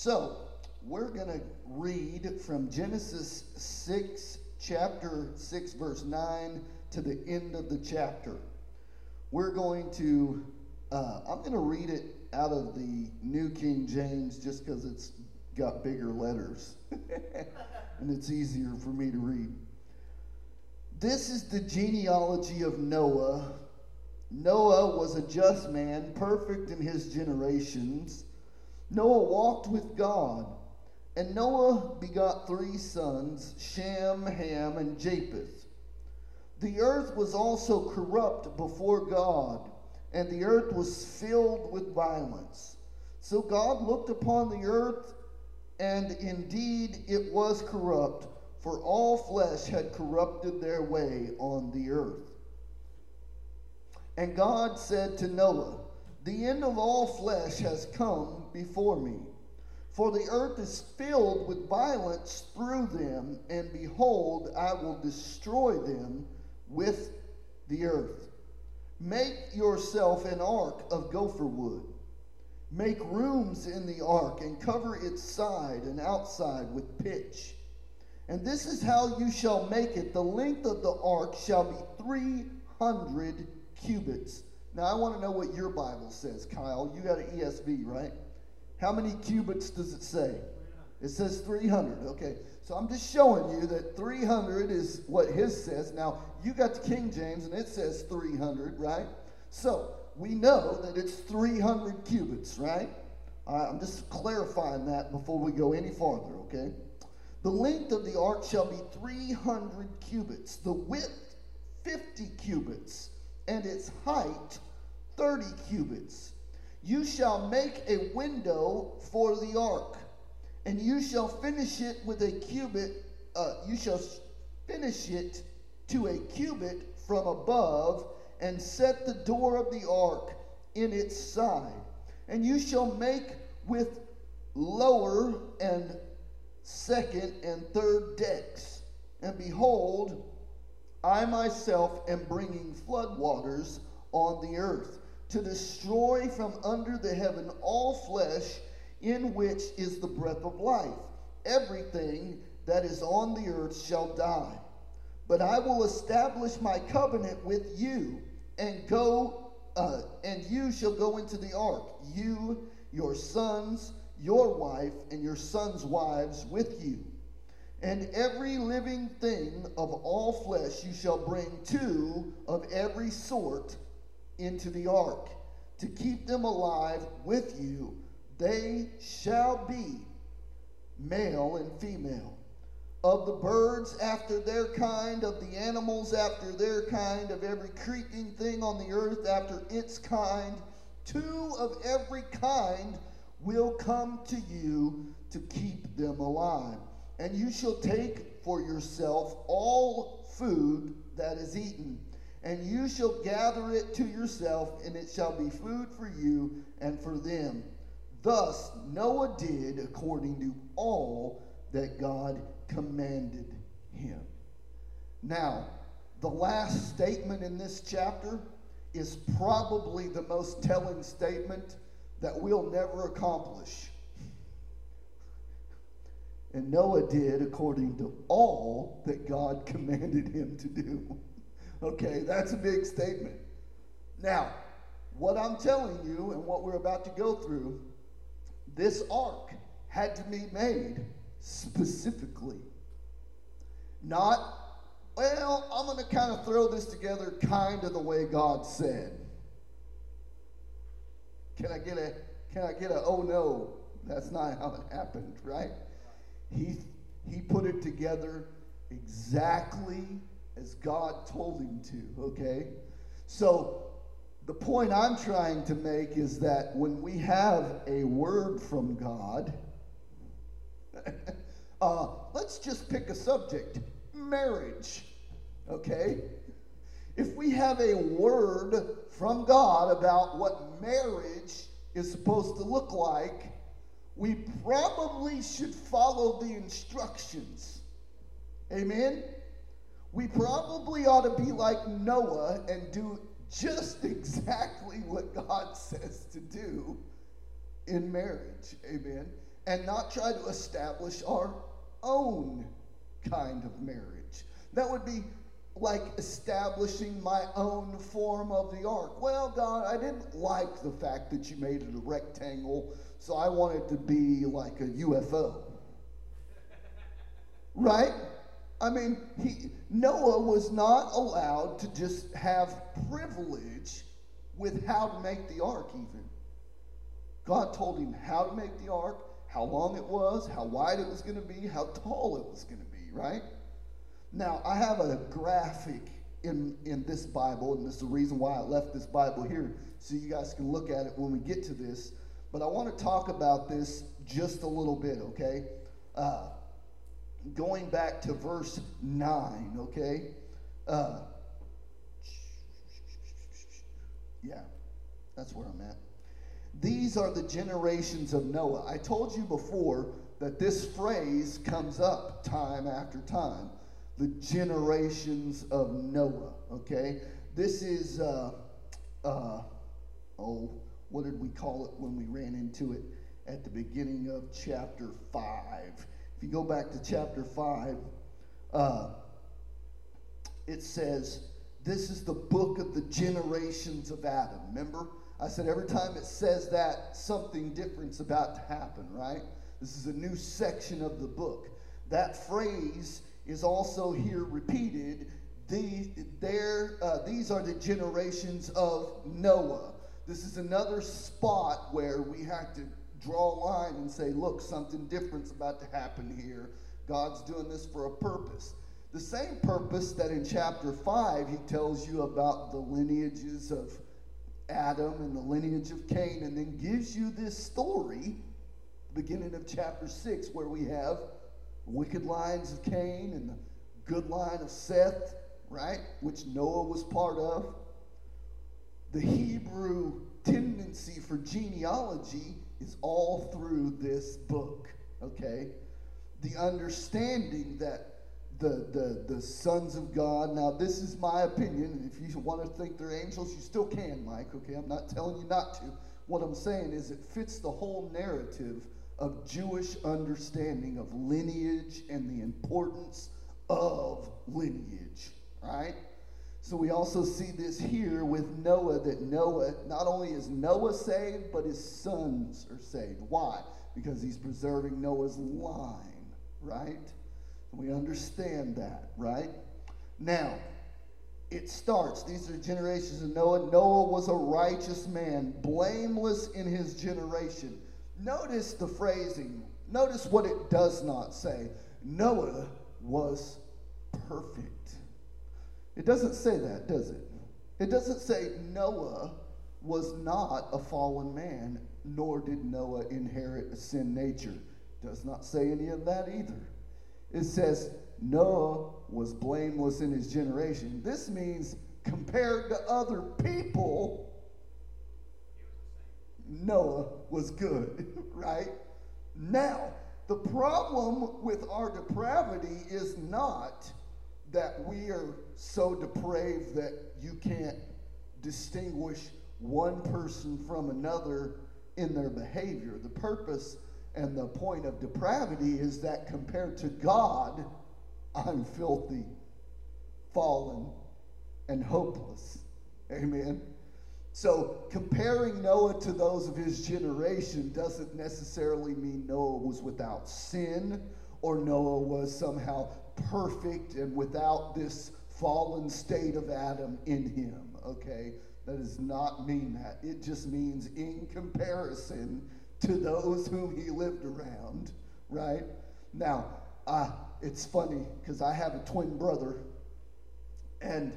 So, we're going to read from Genesis 6, chapter 6, verse 9 to the end of the chapter. We're going to, uh, I'm going to read it out of the New King James just because it's got bigger letters and it's easier for me to read. This is the genealogy of Noah. Noah was a just man, perfect in his generations. Noah walked with God, and Noah begot three sons Shem, Ham, and Japheth. The earth was also corrupt before God, and the earth was filled with violence. So God looked upon the earth, and indeed it was corrupt, for all flesh had corrupted their way on the earth. And God said to Noah, The end of all flesh has come before me. For the earth is filled with violence through them, and behold, I will destroy them with the earth. Make yourself an ark of gopher wood. Make rooms in the ark and cover its side and outside with pitch. And this is how you shall make it. The length of the ark shall be 300 cubits. Now, I want to know what your Bible says, Kyle. You got an ESV, right? How many cubits does it say? It says 300. Okay. So I'm just showing you that 300 is what his says. Now, you got the King James and it says 300, right? So we know that it's 300 cubits, right? I'm just clarifying that before we go any farther, okay? The length of the ark shall be 300 cubits, the width 50 cubits, and its height 30 cubits. You shall make a window for the ark and you shall finish it with a cubit, uh, you shall finish it to a cubit from above, and set the door of the ark in its side. And you shall make with lower and second and third decks. And behold, I myself am bringing flood waters on the earth to destroy from under the heaven all flesh in which is the breath of life. Everything that is on the earth shall die. But I will establish my covenant with you, and go, uh, and you shall go into the ark, you, your sons, your wife, and your sons' wives with you. And every living thing of all flesh you shall bring two of every sort into the ark, to keep them alive with you they shall be male and female. Of the birds after their kind, of the animals after their kind, of every creeping thing on the earth after its kind, two of every kind will come to you to keep them alive. And you shall take for yourself all food that is eaten, and you shall gather it to yourself, and it shall be food for you and for them Thus Noah did according to all that God commanded him. Now, the last statement in this chapter is probably the most telling statement that we'll never accomplish. And Noah did according to all that God commanded him to do. Okay, that's a big statement. Now, what I'm telling you and what we're about to go through this ark had to be made specifically. Not, well, I'm going to kind of throw this together kind of the way God said. Can I get a, can I get a, oh no, that's not how it happened, right? He, he put it together exactly as God told him to, okay? So the point I'm trying to make is that when we have a word from God, uh, let's just pick a subject marriage, okay? If we have a word from God about what marriage is supposed to look like, we probably should follow the instructions. Amen? We probably ought to be like Noah and do just exactly what God says to do in marriage. Amen. and not try to establish our own kind of marriage. That would be like establishing my own form of the ark. Well, God, I didn't like the fact that you made it a rectangle, so I wanted to be like a UFO. right? I mean, he, Noah was not allowed to just have privilege with how to make the ark, even. God told him how to make the ark, how long it was, how wide it was going to be, how tall it was going to be, right? Now, I have a graphic in, in this Bible, and this is the reason why I left this Bible here, so you guys can look at it when we get to this. But I want to talk about this just a little bit, okay? Uh, going back to verse 9, okay? Uh, yeah, that's where I'm at. These are the generations of Noah. I told you before that this phrase comes up time after time. The generations of Noah, okay? This is, uh, uh, oh, what did we call it when we ran into it at the beginning of chapter 5? If you go back to chapter 5, uh, it says, This is the book of the generations of Adam. Remember? I said every time it says that, something different's about to happen, right? This is a new section of the book. That phrase is also here repeated. Uh, these are the generations of Noah. This is another spot where we have to draw a line and say, look, something different's about to happen here. God's doing this for a purpose. The same purpose that in chapter 5 he tells you about the lineages of Adam and the lineage of Cain, and then gives you this story, beginning of chapter 6, where we have wicked lines of Cain and the good line of Seth, right? Which Noah was part of. The Hebrew tendency for genealogy is all through this book, okay? The understanding that the, the, the sons of God, now this is my opinion, if you want to think they're angels, you still can, Mike, okay? I'm not telling you not to. What I'm saying is it fits the whole narrative of Jewish understanding of lineage and the importance of lineage, right? So we also see this here with Noah that Noah, not only is Noah saved, but his sons are saved. Why? Because he's preserving Noah's line, right? We understand that, right? Now, it starts. These are generations of Noah. Noah was a righteous man, blameless in his generation. Notice the phrasing. Notice what it does not say. Noah was perfect. It doesn't say that, does it? It doesn't say Noah was not a fallen man, nor did Noah inherit a sin nature. It does not say any of that either. It says Noah was blameless in his generation. This means compared to other people, Noah was good, right? Now, the problem with our depravity is not that we are so depraved that you can't distinguish one person from another in their behavior. The purpose and the point of depravity is that compared to God, I'm filthy, fallen, and hopeless. Amen. So, comparing Noah to those of his generation doesn't necessarily mean Noah was without sin or Noah was somehow perfect and without this fallen state of Adam in him, okay? That does not mean that. It just means in comparison to those whom he lived around, right? Now, uh, it's funny because I have a twin brother, and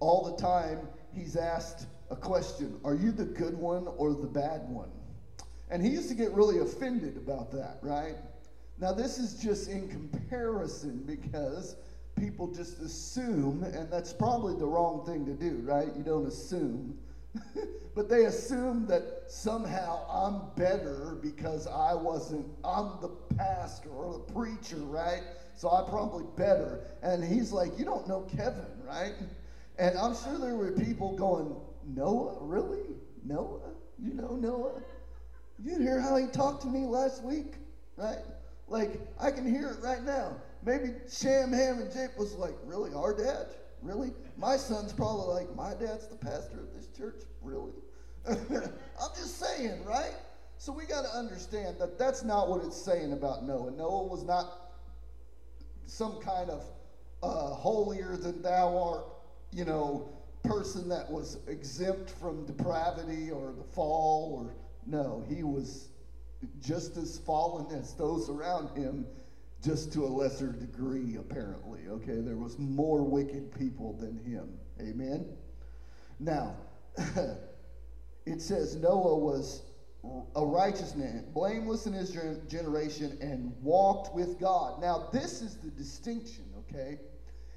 all the time he's asked a question Are you the good one or the bad one? And he used to get really offended about that, right? Now, this is just in comparison because people just assume, and that's probably the wrong thing to do, right? You don't assume. but they assume that somehow I'm better because I wasn't, I'm the pastor or the preacher, right? So I'm probably better. And he's like, You don't know Kevin, right? And I'm sure there were people going, Noah? Really? Noah? You know Noah? You hear how he talked to me last week? right? Like, I can hear it right now. Maybe Shem, Ham, and Jape was like, really, our dad? Really? My son's probably like, my dad's the pastor of this church? Really? I'm just saying, right? So we got to understand that that's not what it's saying about Noah. Noah was not some kind of uh, holier than thou art, you know, person that was exempt from depravity or the fall or no, he was just as fallen as those around him, just to a lesser degree, apparently. Okay, there was more wicked people than him. Amen. Now, it says Noah was a righteous man, blameless in his generation, and walked with God. Now, this is the distinction, okay?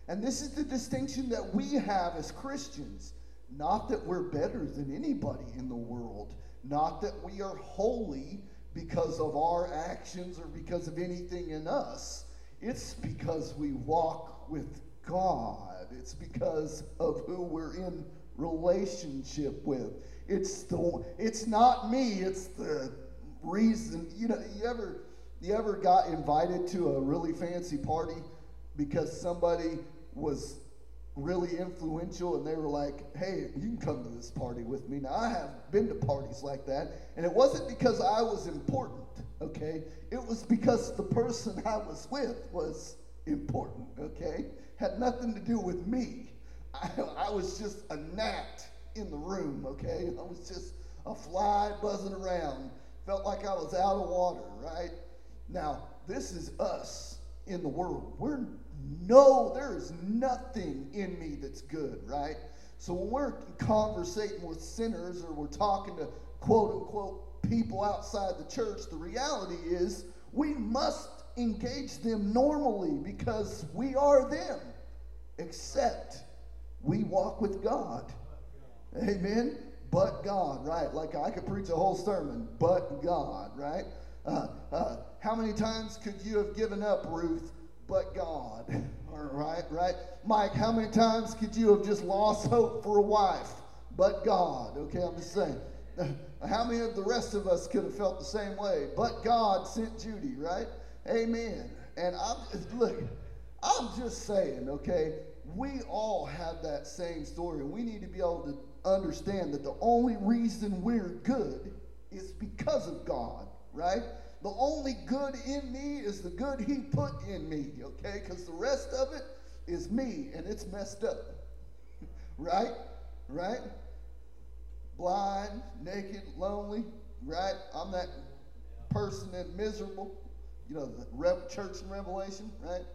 And this is the distinction that we have as Christians. Not that we're better than anybody in the world, not that we are holy because of our actions or because of anything in us. It's because we walk with God. It's because of who we're in relationship with. It's the it's not me, it's the reason. You know, you ever you ever got invited to a really fancy party because somebody was really influential and they were like, hey, you can come to this party with me. Now, I have been to parties like that, and it wasn't because I was important, okay? It was because the person I was with was important, okay? Had nothing to do with me. I, I was just a gnat in the room, okay? I was just a fly buzzing around. Felt like I was out of water, right? Now, this is us in the world. We're no, there is nothing in me that's good, right? So when we're conversating with sinners or we're talking to quote unquote people outside the church, the reality is we must engage them normally because we are them, except we walk with God. Amen? But God, right? Like I could preach a whole sermon, but God, right? Uh, uh, how many times could you have given up, Ruth, but God. All right, right? Mike, how many times could you have just lost hope for a wife? But God. Okay, I'm just saying. How many of the rest of us could have felt the same way? But God sent Judy, right? Amen. And I'm look, I'm just saying, okay, we all have that same story, and we need to be able to understand that the only reason we're good is because of God, right? The only good in me is the good he put in me, okay? Because the rest of it is me and it's messed up. right? Right? Blind, naked, lonely, right? I'm that person and miserable. You know, the church in Revelation, right?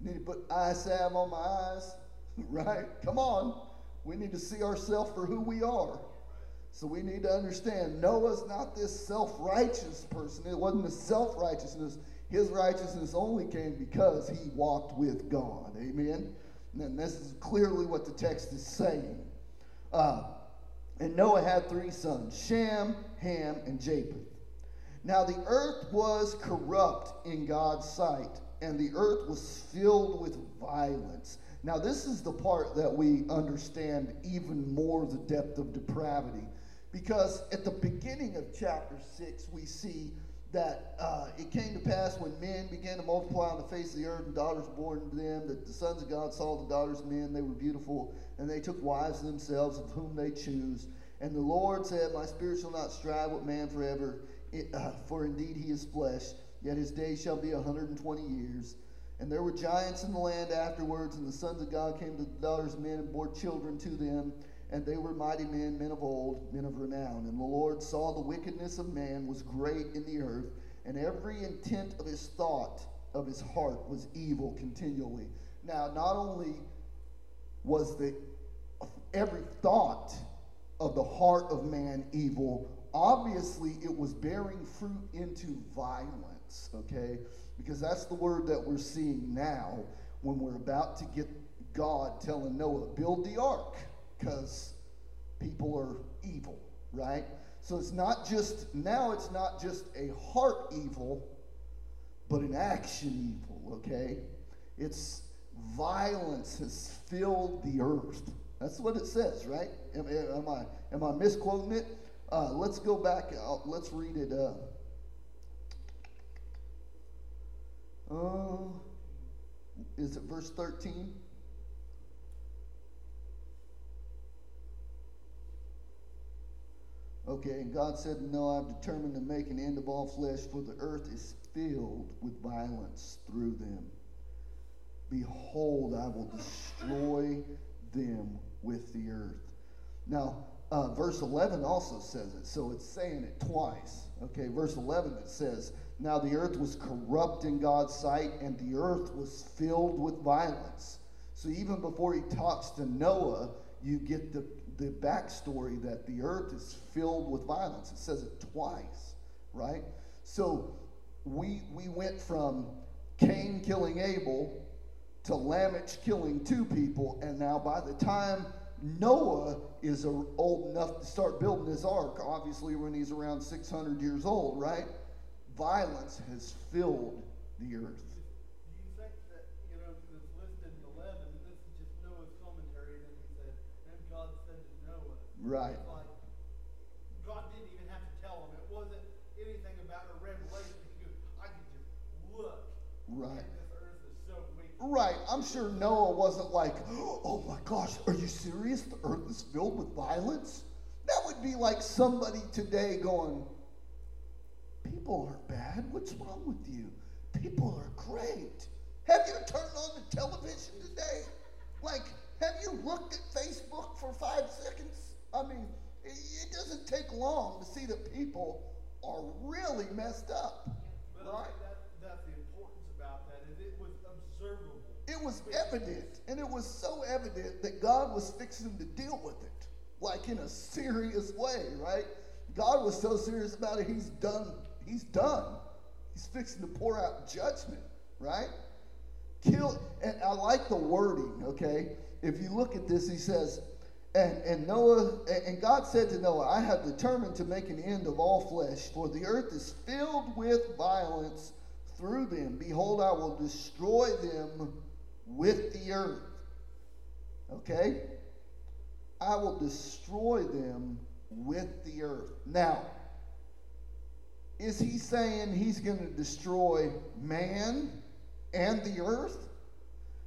Need to put eye salve on my eyes, right? Come on. We need to see ourselves for who we are. So we need to understand Noah's not this self righteous person. It wasn't a self righteousness. His righteousness only came because he walked with God. Amen? And this is clearly what the text is saying. Uh, and Noah had three sons Shem, Ham, and Japheth. Now the earth was corrupt in God's sight, and the earth was filled with violence. Now, this is the part that we understand even more the depth of depravity. Because at the beginning of chapter 6, we see that uh, it came to pass when men began to multiply on the face of the earth and daughters born to them, that the sons of God saw the daughters of men, they were beautiful, and they took wives themselves of whom they choose. And the Lord said, My spirit shall not strive with man forever, uh, for indeed he is flesh, yet his days shall be a 120 years. And there were giants in the land afterwards, and the sons of God came to the daughters of men and bore children to them. And they were mighty men, men of old, men of renown. And the Lord saw the wickedness of man was great in the earth, and every intent of his thought of his heart was evil continually. Now, not only was the every thought of the heart of man evil, obviously it was bearing fruit into violence, okay? Because that's the word that we're seeing now when we're about to get God telling Noah, build the ark because people are evil, right? So it's not just, now it's not just a heart evil, but an action evil, okay? It's violence has filled the earth. That's what it says, right? Am, am I am I misquoting it? Uh, let's go back. let's read it. Uh, Uh, is it verse 13? Okay, and God said, No, I've determined to make an end of all flesh, for the earth is filled with violence through them. Behold, I will destroy them with the earth. Now, uh, verse 11 also says it, so it's saying it twice. Okay, verse 11 it says, Now the earth was corrupt in God's sight, and the earth was filled with violence. So even before he talks to Noah, you get the, the backstory that the earth is filled with violence. It says it twice, right? So we, we went from Cain killing Abel to Lamech killing two people, and now by the time Noah is old enough to start building his ark, obviously when he's around 600 years old, right? Violence has filled the earth. Do you think that, you know, this listed in 11, this is just Noah's commentary, and he said, and God said to Right. Like, God didn't even have to tell him. It wasn't anything about a revelation. He goes, I can just look. Right. Right. I'm sure Noah wasn't like, oh my gosh, are you serious? The earth is filled with violence? That would be like somebody today going, people aren't bad. What's wrong with you? People are great. Have you turned on the television today? Like, have you looked at Facebook for five seconds? I mean, it doesn't take long to see that people are really messed up. But right? That, that's the importance about that is it was observable. It was evident, and it was so evident that God was fixing to deal with it, like in a serious way, right? God was so serious about it, he's done. He's done. He's fixing to pour out judgment, right? Kill, and I like the wording, okay? If you look at this, he says, and, and Noah, and God said to Noah, I have determined to make an end of all flesh, for the earth is filled with violence through them. Behold, I will destroy them with the earth. Okay? I will destroy them with the earth. Now, is he saying he's going to destroy man and the earth?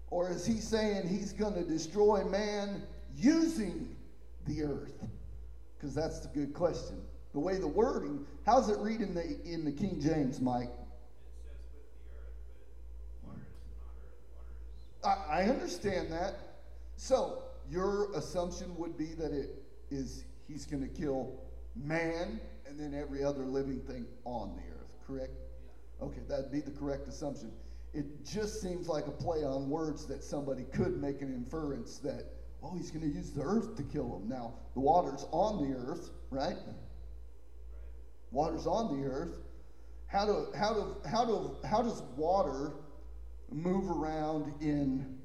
Or is he saying he's going to destroy man using the earth? Because that's the good question. The way the wording, how's it read in the in the King James, Mike? I, I understand that. So your assumption would be that it is he's going to kill man and then every other living thing on the earth, correct? Yeah. Okay, that'd be the correct assumption. It just seems like a play on words that somebody could make an inference that, oh, he's going to use the earth to kill him. Now, the water's on the earth, right? Water's on the earth. How do how do how do how does water move around in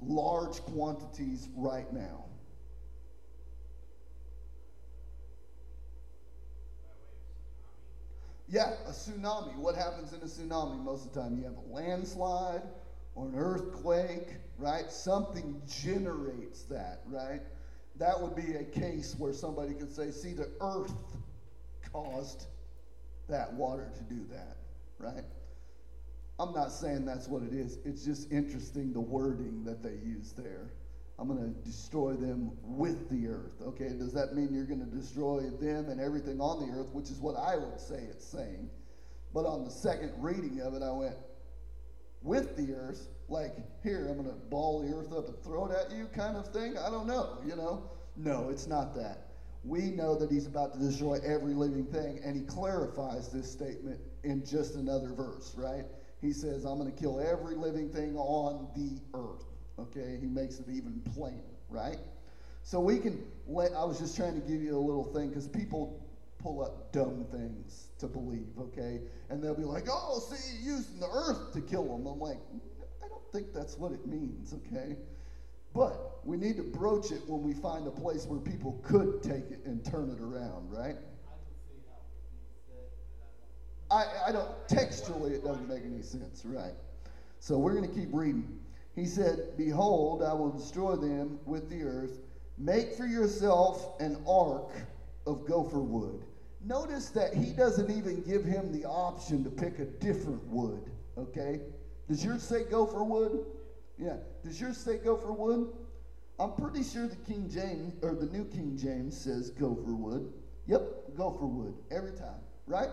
large quantities right now. Yeah, a tsunami. What happens in a tsunami most of the time? You have a landslide or an earthquake, right? Something generates that, right? That would be a case where somebody could say, see, the earth caused that water to do that, right? I'm not saying that's what it is. It's just interesting the wording that they use there. I'm going to destroy them with the earth. Okay, does that mean you're going to destroy them and everything on the earth, which is what I would say it's saying? But on the second reading of it, I went, with the earth, like, here, I'm going to ball the earth up and throw it at you kind of thing? I don't know, you know? No, it's not that. We know that he's about to destroy every living thing, and he clarifies this statement in just another verse, right? he says, I'm going to kill every living thing on the earth. Okay, he makes it even plainer, right? So we can let, I was just trying to give you a little thing because people pull up dumb things to believe, okay? And they'll be like, oh, see, using the earth to kill them. I'm like, I don't think that's what it means, okay? But we need to broach it when we find a place where people could take it and turn it around, right? I, I don't, textually, it doesn't make any sense, right? So we're going to keep reading. He said, Behold, I will destroy them with the earth. Make for yourself an ark of gopher wood. Notice that he doesn't even give him the option to pick a different wood, okay? Does yours say gopher wood? Yeah. Does yours say gopher wood? I'm pretty sure the King James or the New King James says gopher wood. Yep, gopher wood every time, right?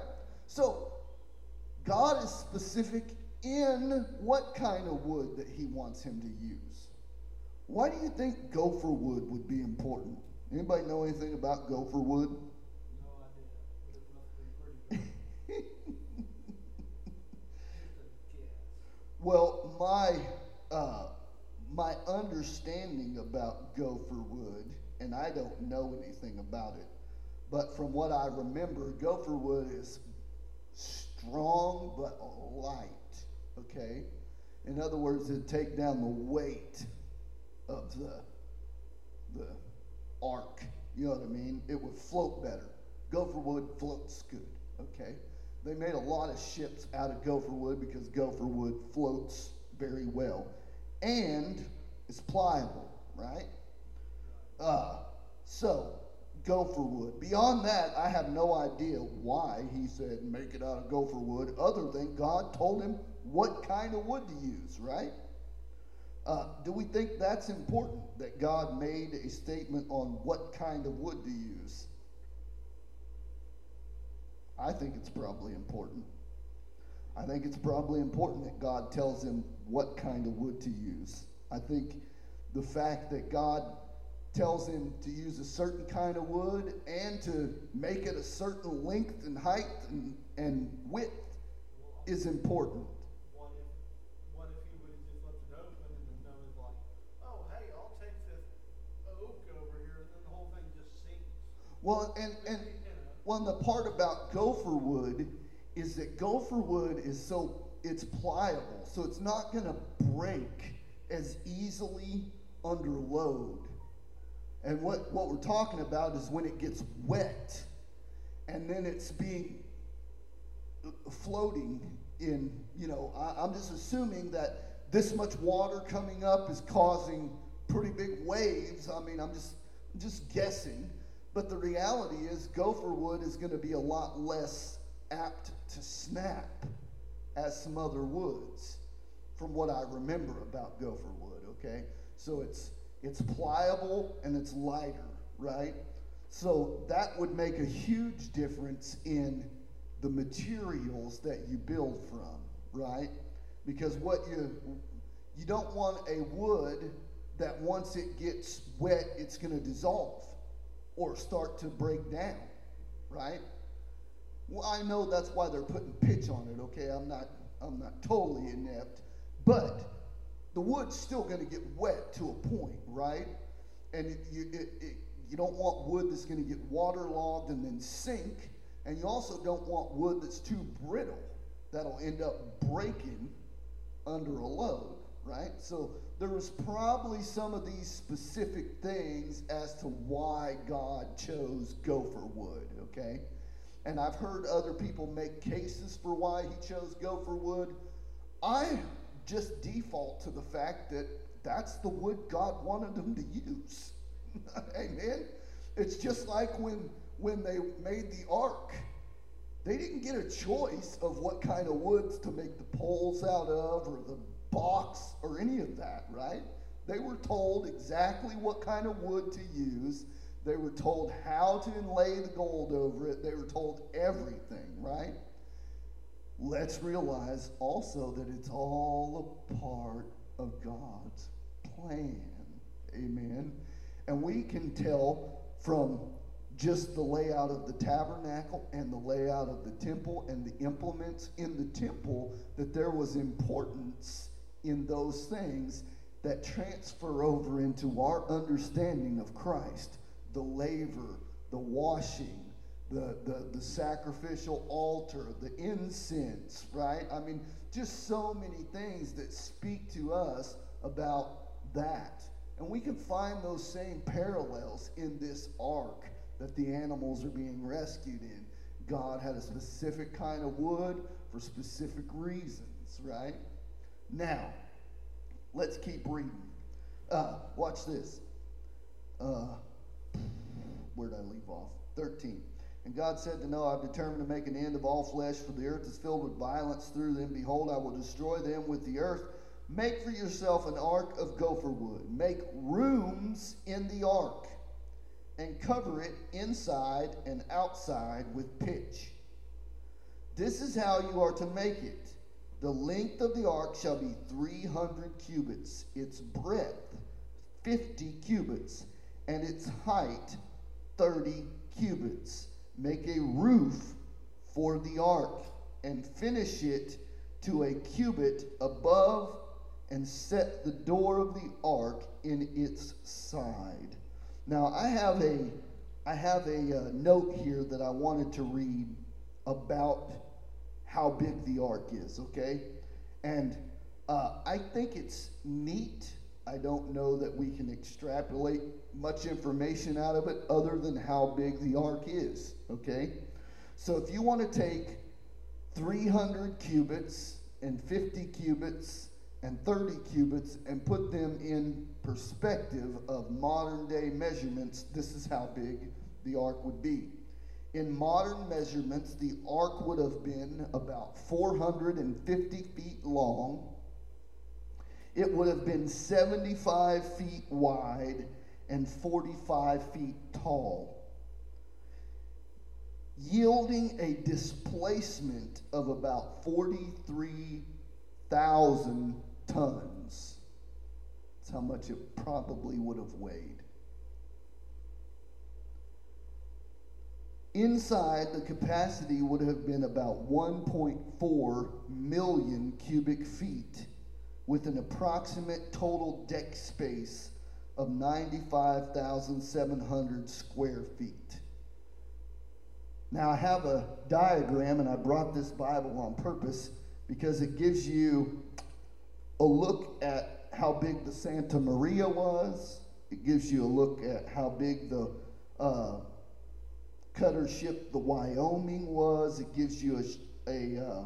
So God is specific in what kind of wood that he wants him to use. Why do you think gopher wood would be important? Anybody know anything about gopher wood? No idea, but it must be pretty good. Just a guess. Well, my uh, my understanding about gopher wood, and I don't know anything about it, but from what I remember, gopher wood is strong but light. Okay, in other words, it take down the weight of the the ark. You know what I mean? It would float better. Gopher wood floats good. Okay, they made a lot of ships out of gopher wood because gopher wood floats very well, and it's pliable, right? Uh, so gopher wood. Beyond that, I have no idea why he said make it out of gopher wood, other than God told him what kind of wood to use, right? Uh, do we think that's important that God made a statement on what kind of wood to use? I think it's probably important. I think it's probably important that God tells him what kind of wood to use. I think the fact that God tells him to use a certain kind of wood and to make it a certain length and height and, and width is important. What if, he would have just left it open and then Noah's like, oh, hey, I'll take this oak over here, and then the whole thing just sinks. Well, and, and know, Well, the part about gopher wood is that gopher wood is so it's pliable, so it's not going to break as easily under load. And what, what we're talking about is when it gets wet and then it's being floating in, you know, I, I'm just assuming that this much water coming up is causing pretty big waves. I mean, I'm just, I'm just guessing. But the reality is, gopher wood is going to be a lot less apt to snap as some other woods, from what I remember about gopher wood. Okay, so it's it's pliable and it's lighter, right? So that would make a huge difference in the materials that you build from, right? Because what you you don't want a wood that once it gets wet, it's going to dissolve or start to break down, right? Well, I know that's why they're putting pitch on it. Okay, I'm not I'm not totally inept, but the wood's still going to get wet to a point, right? And it, you it, it, you don't want wood that's going to get waterlogged and then sink, and you also don't want wood that's too brittle that'll end up breaking under a load, right? So there was probably some of these specific things as to why God chose gopher wood, okay? And I've heard other people make cases for why he chose gopher wood. I just default to the fact that that's the wood God wanted them to use. Amen. It's just like when when they made the ark. They didn't get a choice of what kind of woods to make the poles out of or the box or any of that, right? They were told exactly what kind of wood to use. They were told how to inlay the gold over it. They were told everything, right? Let's realize also that it's all a part of God's plan. Amen. And we can tell from just the layout of the tabernacle and the layout of the temple and the implements in the temple that there was importance in those things that transfer over into our understanding of Christ the laver, the washing, the, the, the sacrificial altar, the incense, right? I mean, just so many things that speak to us about that. And we can find those same parallels in this ark that the animals are being rescued in. God had a specific kind of wood for specific reasons, right? Now, let's keep reading. Uh, watch this. Uh, where did I leave off? 13. And God said to Noah, I've determined to make an end of all flesh, for the earth is filled with violence through them. Behold, I will destroy them with the earth. Make for yourself an ark of gopher wood. Make rooms in the ark, and cover it inside and outside with pitch. This is how you are to make it. The length of the ark shall be 300 cubits, its breadth 50 cubits, and its height 30 cubits. Make a roof for the ark, and finish it to a cubit above, and set the door of the ark in its side. Now I have a I have a uh, note here that I wanted to read about how big the ark is, okay? And uh, I think it's neat. I don't know that we can extrapolate much information out of it other than how big the ark is, okay? So if you want to take 300 cubits and 50 cubits and 30 cubits and put them in perspective of modern day measurements, this is how big the ark would be. In modern measurements, the ark would have been about 450 feet long. It would have been 75 feet wide and 45 feet tall, yielding a displacement of about 43,000 tons. That's how much it probably would have weighed. Inside, the capacity would have been about 1.4 million cubic feet, with an approximate total deck space of 95,700 square feet. Now, I have a diagram, and I brought this Bible on purpose because it gives you a look at how big the Santa Maria was. It gives you a look at how big the uh, cutter ship the Wyoming was. It gives you a, a uh,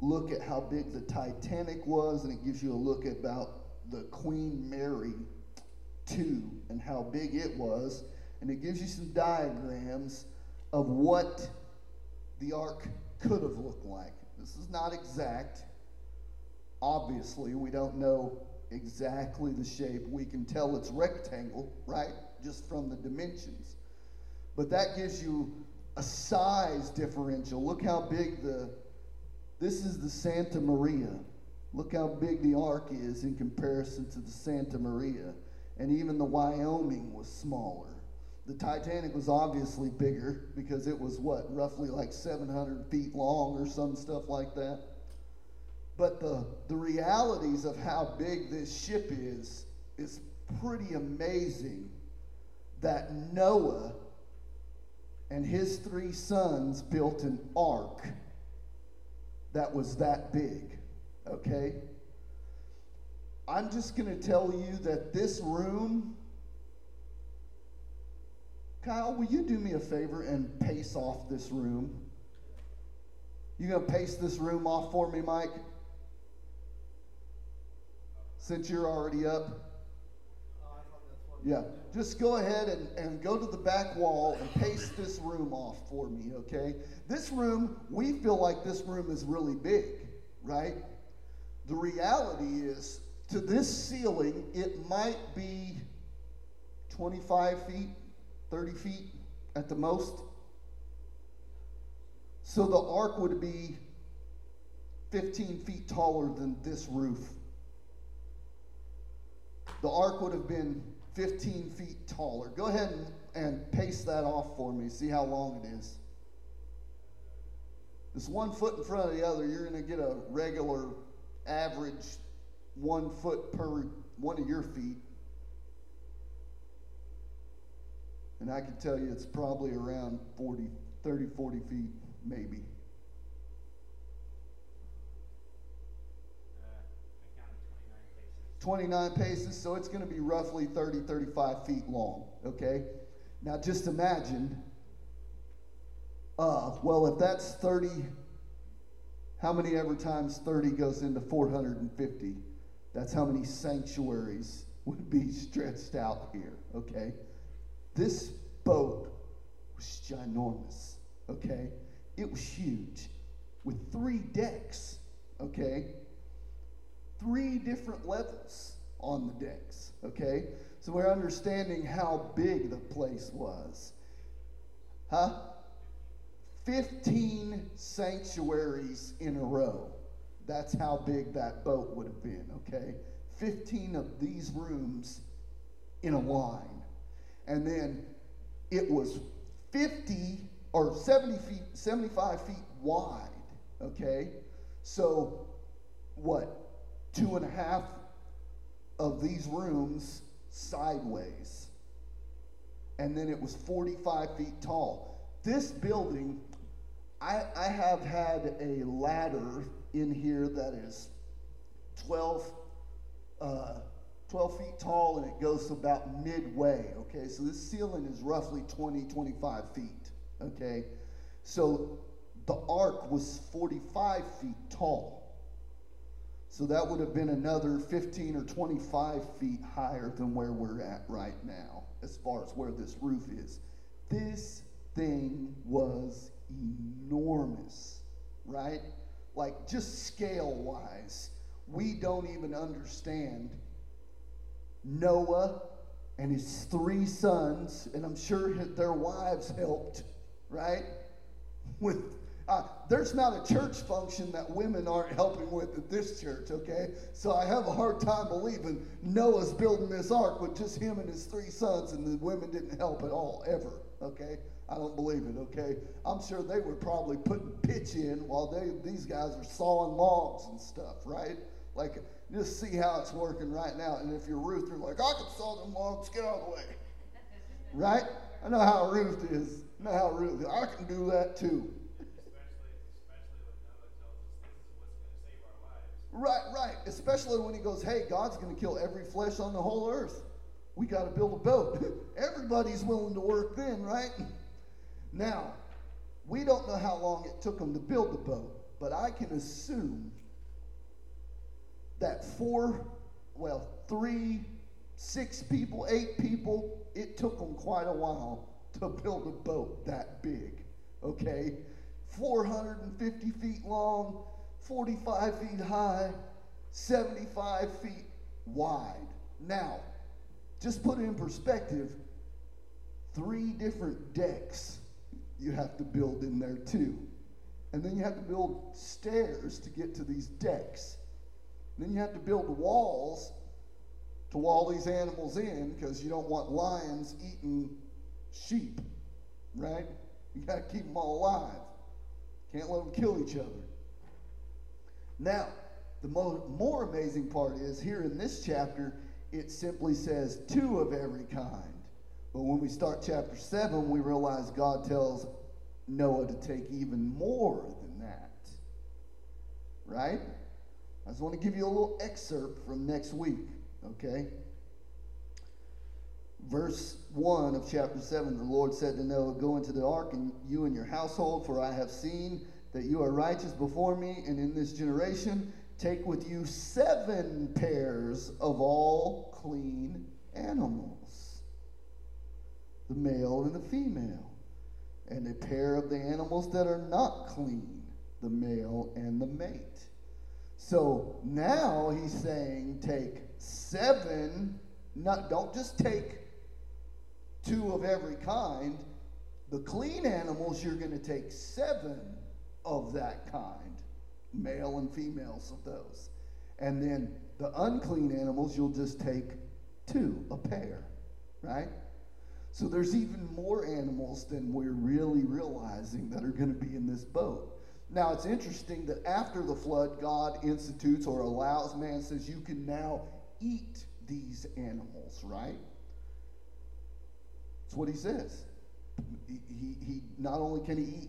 look at how big the Titanic was, and it gives you a look about the Queen Mary 2 and how big it was. And it gives you some diagrams of what the ark could have looked like. This is not exact. Obviously, we don't know exactly the shape. We can tell it's rectangle, right? Just from the dimensions. But that gives you a size differential. Look how big the, this is the Santa Maria. Look how big the ark is in comparison to the Santa Maria. And even the Wyoming was smaller. The Titanic was obviously bigger because it was what, roughly like 700 feet long or some stuff like that. But the, the realities of how big this ship is is pretty amazing that Noah and his three sons built an ark that was that big. Okay? I'm just going to tell you that this room, Kyle, will you do me a favor and pace off this room? You going to pace this room off for me, Mike? Since you're already up? Oh, I thought that's what. Yeah, just go ahead and, and go to the back wall and pace this room off for me, okay? This room, we feel like this room is really big, right? The reality is, to this ceiling, it might be 25 feet, 30 feet at the most. So the ark would be 15 feet taller than this roof. The ark would have been 15 feet taller. Go ahead and, and pace that off for me. See how long it is. It's one foot in front of the other. You're going to get a regular, average one foot per one of your feet. And I can tell you it's probably around 40, 30, 40 feet, maybe. Uh, I counted 29 paces. so it's going to be roughly 30, 35 feet long, okay? Now just imagine, uh, well, if that's 30, how many ever times 30 goes into 450? That's how many sanctuaries would be stretched out here, okay? This boat was ginormous, okay? It was huge with three decks, okay? Three different levels on the decks, okay? So we're understanding how big the place was. Huh? 15 sanctuaries in a row. That's how big that boat would have been, okay? 15 of these rooms in a line. And then it was 50 or 70 feet, 75 feet wide, okay? So, what? Two and a half of these rooms sideways. And then it was 45 feet tall. This building, I, I have had a ladder in here that is 12, uh, 12 feet tall and it goes about midway. Okay, so this ceiling is roughly 20, 25 feet. Okay, so the ark was 45 feet tall. So that would have been another 15 or 25 feet higher than where we're at right now, as far as where this roof is. This thing was enormous, right? Like, just scale wise, we don't even understand Noah and his three sons, and I'm sure their wives helped, right? With uh, there's not a church function that women aren't helping with at this church, okay? So I have a hard time believing Noah's building this ark with just him and his three sons, and the women didn't help at all, ever, okay? I don't believe it, okay? I'm sure they were probably putting pitch in while they these guys are sawing logs and stuff, right? Like, just see how it's working right now. And if you're Ruth, you're like, I can saw them logs, get out of the way. right? I know how Ruth is. I know how Ruth is. I can do that too. Right, right. Especially when he goes, hey, God's going to kill every flesh on the whole earth. We got to build a boat. Everybody's willing to work then, right? Now, we don't know how long it took them to build the boat, but I can assume that four, well, three, six people, eight people, it took them quite a while to build a boat that big, okay? 450 feet long, 45 feet high, 75 feet wide. Now, just put it in perspective three different decks you have to build in there too. And then you have to build stairs to get to these decks. And then you have to build walls to wall these animals in because you don't want lions eating sheep, right? You got to keep them all alive. Can't let them kill each other. Now, the mo- more amazing part is here in this chapter, it simply says two of every kind. But when we start chapter 7, we realize God tells Noah to take even more than that. Right? I just want to give you a little excerpt from next week, okay? Verse 1 of chapter 7 The Lord said to Noah, Go into the ark, and you and your household, for I have seen that you are righteous before me, and in this generation take with you seven pairs of all clean animals, the male and the female, and a pair of the animals that are not clean, the male and the mate. So now he's saying take seven, not don't just take two of every kind. The clean animals, you're going to take seven of that kind, male and females of those. And then the unclean animals, you'll just take two, a pair, right? So there's even more animals than we're really realizing that are going to be in this boat. Now it's interesting that after the flood, God institutes or allows man, says, you can now eat these animals, right? That's what he says. He, he, he not only can he eat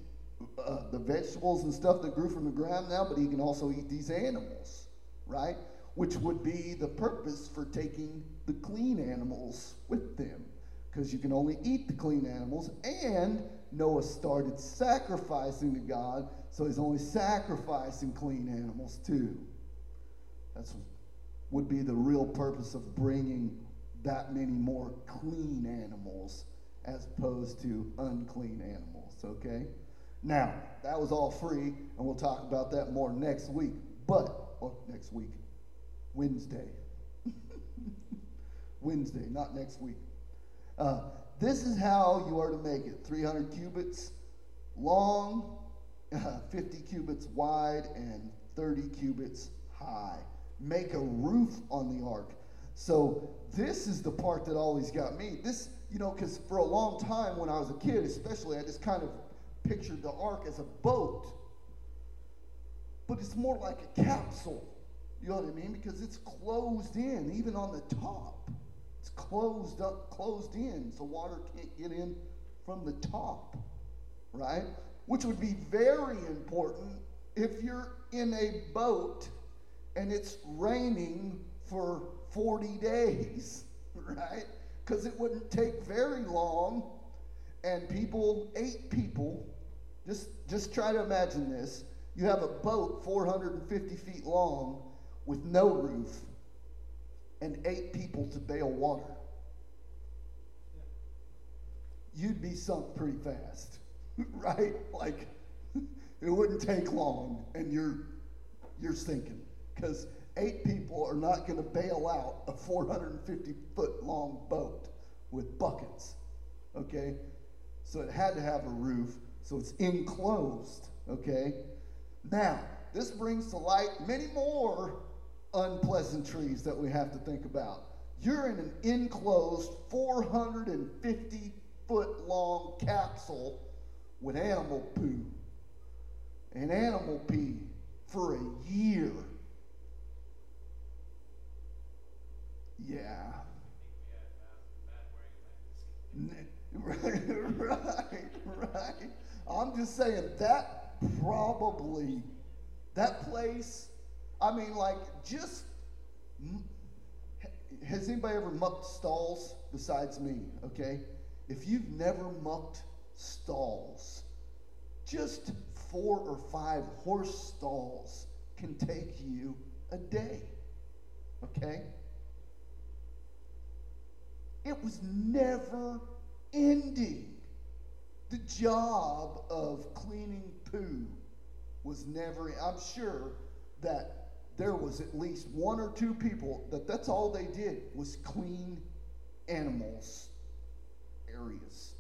uh, the vegetables and stuff that grew from the ground now, but he can also eat these animals, right? Which would be the purpose for taking the clean animals with them, because you can only eat the clean animals. And Noah started sacrificing to God, so he's only sacrificing clean animals too. That's would be the real purpose of bringing that many more clean animals as opposed to unclean animals, okay? Now, that was all free, and we'll talk about that more next week. But, well, next week, Wednesday. Wednesday, not next week. Uh, this is how you are to make it 300 cubits long, uh, 50 cubits wide, and 30 cubits high. Make a roof on the ark. So, this is the part that always got me. This, you know, because for a long time when I was a kid, especially, I just kind of pictured the ark as a boat. But it's more like a capsule. You know what I mean? Because it's closed in, even on the top. It's closed up, closed in, so water can't get in from the top, right? Which would be very important if you're in a boat and it's raining for 40 days, right? Because it wouldn't take very long, and people, eight people, just, just try to imagine this. You have a boat 450 feet long with no roof and eight people to bail water. You'd be sunk pretty fast, right? Like, it wouldn't take long, and you're, you're sinking. Because eight people are not going to bail out a 450 foot long boat with buckets, okay? So it had to have a roof, so it's enclosed, okay? Now, this brings to light many more unpleasantries that we have to think about. You're in an enclosed 450 foot long capsule with animal poo and animal pee for a year. Yeah. Right, right. I'm just saying that probably, that place I mean, like, just has anybody ever mucked stalls besides me? Okay, if you've never mucked stalls, just four or five horse stalls can take you a day. Okay? It was never ending. The job of cleaning poo was never, I'm sure that there was at least one or two people that that's all they did was clean animals areas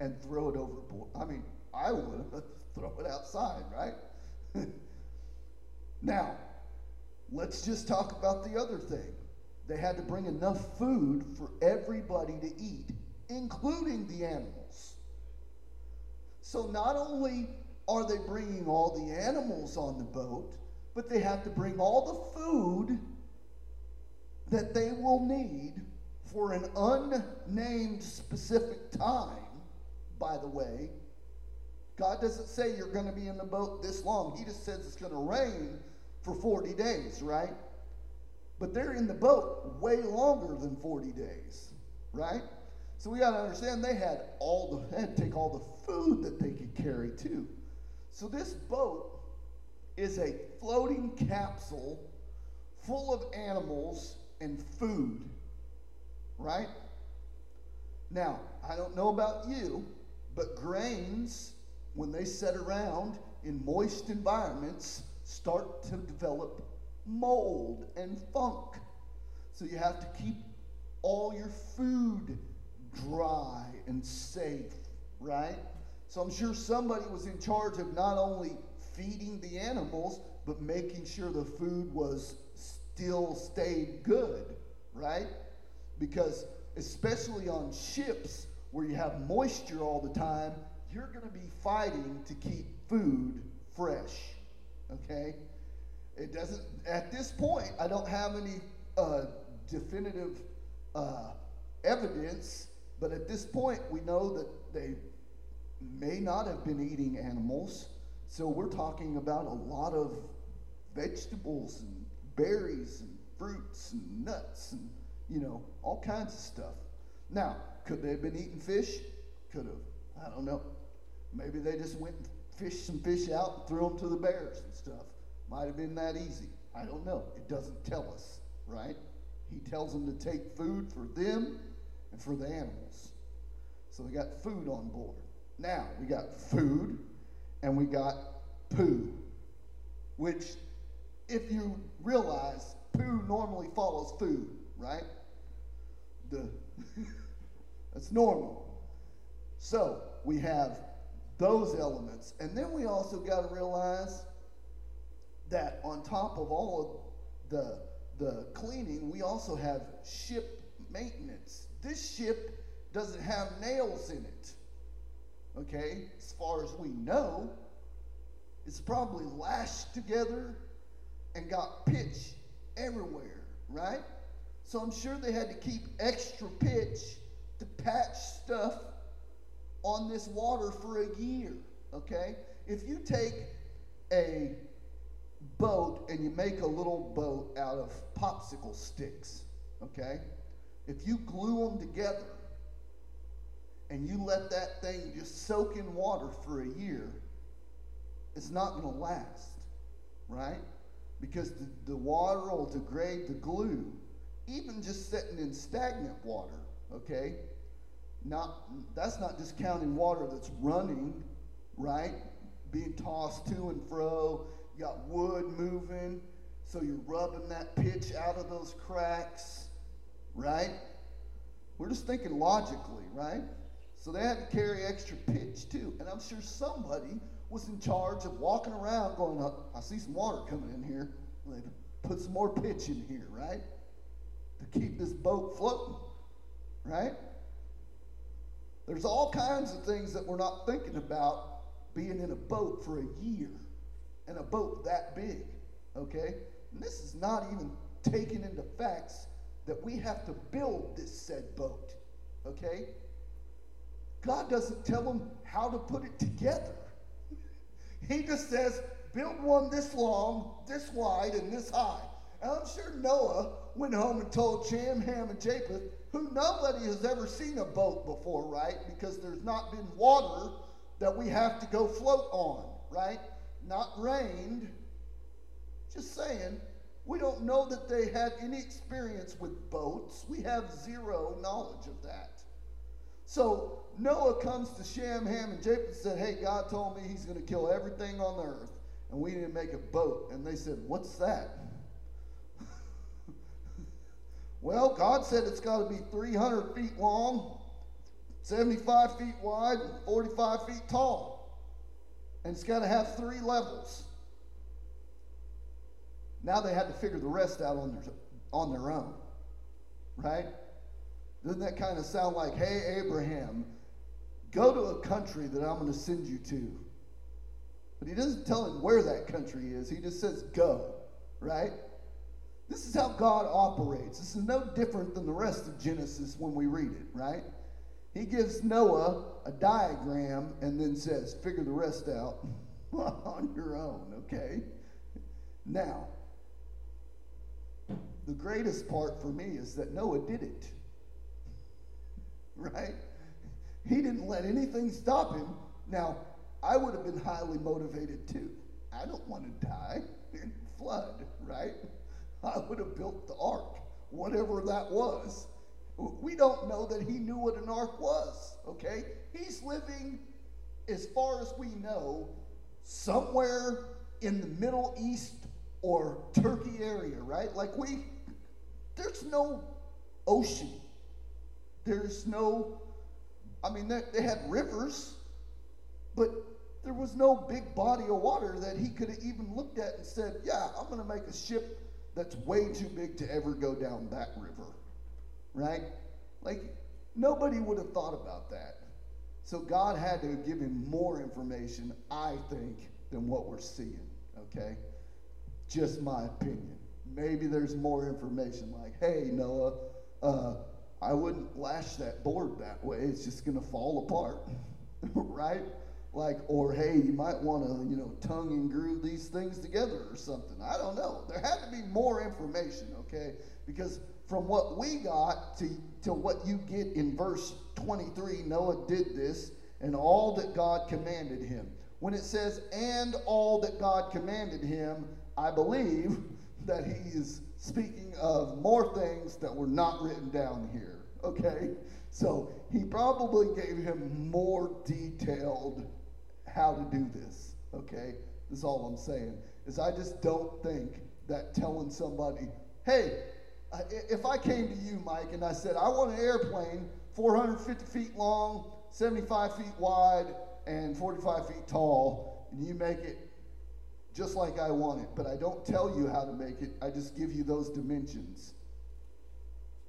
and throw it overboard. I mean, I would throw it outside, right? now, let's just talk about the other thing. They had to bring enough food for everybody to eat, including the animals. So not only are they bringing all the animals on the boat, but they have to bring all the food that they will need for an unnamed specific time, by the way. God doesn't say you're going to be in the boat this long. He just says it's going to rain for 40 days, right? But they're in the boat way longer than 40 days, right? So we got to understand they had all the, had to take all the food that they could carry too. So this boat is a floating capsule full of animals and food, right? Now, I don't know about you, but grains, when they set around in moist environments, start to develop mold and funk. So you have to keep all your food dry and safe, right? So I'm sure somebody was in charge of not only feeding the animals, but making sure the food was still stayed good, right? Because especially on ships where you have moisture all the time, you're going to be fighting to keep food fresh, okay? It doesn't, at this point, I don't have any uh, definitive uh, evidence, but at this point, we know that they may not have been eating animals. So we're talking about a lot of vegetables and berries and fruits and nuts and, you know, all kinds of stuff. Now, could they have been eating fish? Could have. I don't know. Maybe they just went and fished some fish out and threw them to the bears and stuff. Might have been that easy. I don't know. It doesn't tell us, right? He tells them to take food for them and for the animals. So we got food on board. Now, we got food and we got poo, which, if you realize, poo normally follows food, right? The That's normal. So we have those elements. And then we also got to realize that on top of all of the, the cleaning, we also have ship maintenance. This ship doesn't have nails in it. Okay? As far as we know, it's probably lashed together and got pitch everywhere, right? So I'm sure they had to keep extra pitch to patch stuff on this water for a year, okay? If you take a boat and you make a little boat out of popsicle sticks, okay? If you glue them together and you let that thing just soak in water for a year, it's not going to last, right? Because the, the water will degrade the glue, even just sitting in stagnant water, okay? Not, that's not just counting water that's running, right? Being tossed to and fro. You got wood moving, so you're rubbing that pitch out of those cracks, right? We're just thinking logically, right? So they had to carry extra pitch too. And I'm sure somebody was in charge of walking around going, oh, I see some water coming in here. They put some more pitch in here, right? To keep this boat floating, right? There's all kinds of things that we're not thinking about being in a boat for a year and a boat that big, okay? And this is not even taking into facts that we have to build this said boat, okay? God doesn't tell them how to put it together. He just says, build one this long, this wide, and this high. And I'm sure Noah went home and told Shem, Ham, and Japheth, who nobody has ever seen a boat before, right? Because there's not been water that we have to go float on, right? Not rained. Just saying, we don't know that they had any experience with boats. We have zero knowledge of that. So Noah comes to Shem, Ham, and Japheth and said, Hey, God told me he's going to kill everything on the earth, and we need to make a boat. And they said, What's that? Well, God said it's got to be 300 feet long, 75 feet wide, and 45 feet tall. And it's got to have three levels. Now they had to figure the rest out on their, on their own. Right? Doesn't that kind of sound like, hey, Abraham, go to a country that I'm going to send you to? But he doesn't tell him where that country is, he just says, go. Right? This is how God operates. This is no different than the rest of Genesis when we read it, right? He gives Noah a diagram and then says, figure the rest out on your own, okay? Now, the greatest part for me is that Noah did it, right? He didn't let anything stop him. Now, I would have been highly motivated too. I don't want to die in flood, right? I would have built the ark, whatever that was. We don't know that he knew what an ark was, okay? He's living, as far as we know, somewhere in the Middle East or Turkey area, right? Like we, there's no ocean. There's no, I mean, they, they had rivers, but there was no big body of water that he could have even looked at and said, yeah, I'm going to make a ship that's way too big to ever go down that river, right? Like, nobody would have thought about that. So God had to give him more information, I think, than what we're seeing, okay? Just my opinion. Maybe there's more information like, hey, Noah, uh, I wouldn't lash that board that way. It's just going to fall apart, right? like, or hey, you might want to, you know, tongue and groove these things together or something. I don't know. There had to be more information, okay? Because from what we got to, to what you get in verse 23, Noah did this and all that God commanded him. When it says, and all that God commanded him, I believe that he is speaking of more things that were not written down here, okay? So he probably gave him more detailed how to do this, okay? That's all I'm saying. Is I just don't think that telling somebody, hey, if I came to you, Mike, and I said, I want an airplane 450 feet long, 75 feet wide, and 45 feet tall, and you make it just like I want it, but I don't tell you how to make it, I just give you those dimensions.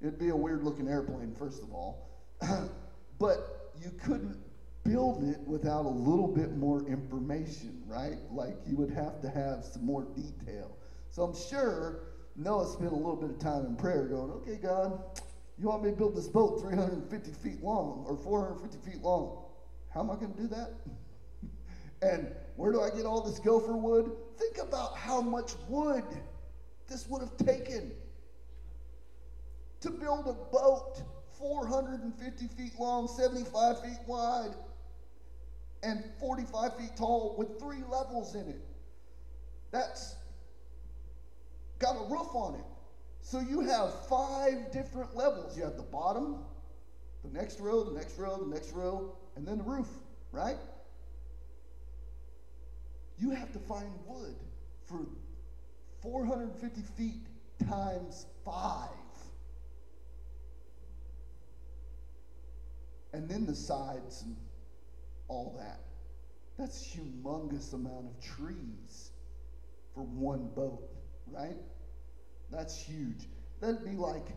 It'd be a weird looking airplane, first of all. but you couldn't build it without a little bit more information, right? Like you would have to have some more detail. So I'm sure Noah spent a little bit of time in prayer going, okay, God, you want me to build this boat 350 feet long or 450 feet long? How am I going to do that? And where do I get all this gopher wood? Think about how much wood this would have taken to build a boat 450 feet long, 75 feet wide, and 45 feet tall with three levels in it. That's got a roof on it. So you have five different levels. You have the bottom, the next row, the next row, the next row, and then the roof, right? You have to find wood for 450 feet times five. And then the sides and all that. That's humongous amount of trees for one boat, right? That's huge. That'd be like,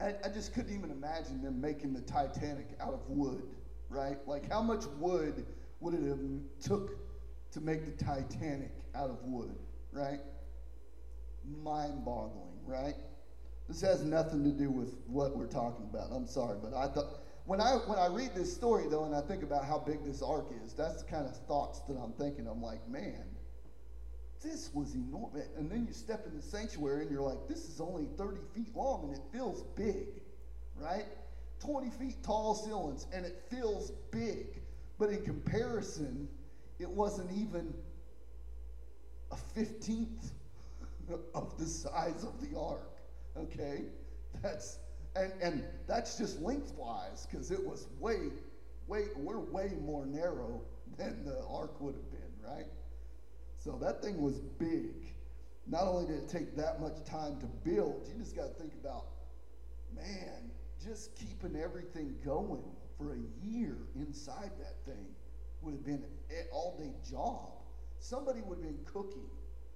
I, I just couldn't even imagine them making the Titanic out of wood, right? Like how much wood would it have took to make the Titanic out of wood, right? Mind boggling, right? This has nothing to do with what we're talking about. I'm sorry, but I thought when I when I read this story though, and I think about how big this ark is, that's the kind of thoughts that I'm thinking. I'm like, man, this was enormous. And then you step in the sanctuary and you're like, this is only 30 feet long and it feels big, right? 20 feet tall ceilings and it feels big. But in comparison, it wasn't even a 15th of the size of the ark, okay? That's and, and that's just lengthwise because it was way, way, we're way more narrow than the ark would have been, right? So that thing was big. Not only did it take that much time to build, you just got to think about, man, just keeping everything going for a year inside that thing would have been an all day job. Somebody would have been cooking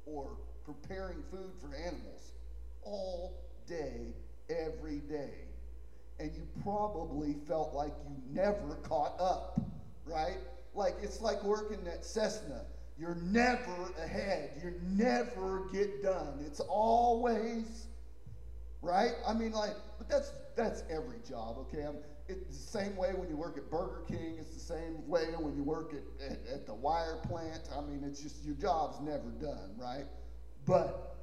or preparing food for animals all day every day. And you probably felt like you never caught up, right? Like it's like working at Cessna. You're never ahead. You never get done. It's always right. I mean, like, but that's that's every job. Okay, I'm, it's the same way when you work at Burger King. It's the same way when you work at, at, at the wire plant. I mean, it's just your job's never done, right? But